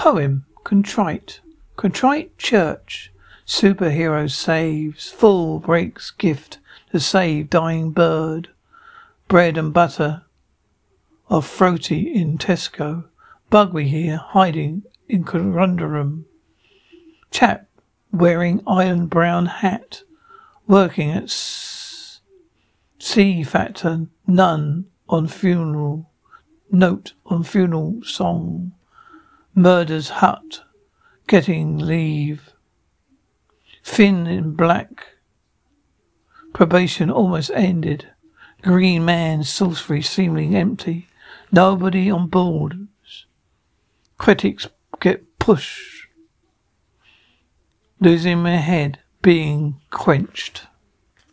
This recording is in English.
Poem. Contrite. Contrite church. Superhero saves. Full breaks gift to save dying bird. Bread and butter of throaty in Tesco. Bug we hear hiding in conundrum. Chap wearing iron brown hat. Working at C factor. None on funeral. Note on funeral song. Murder's hut. Getting leave. Finn in black. Probation almost ended. Green man, saucery seeming empty. Nobody on board. Critics get pushed. Losing my head, being quenched.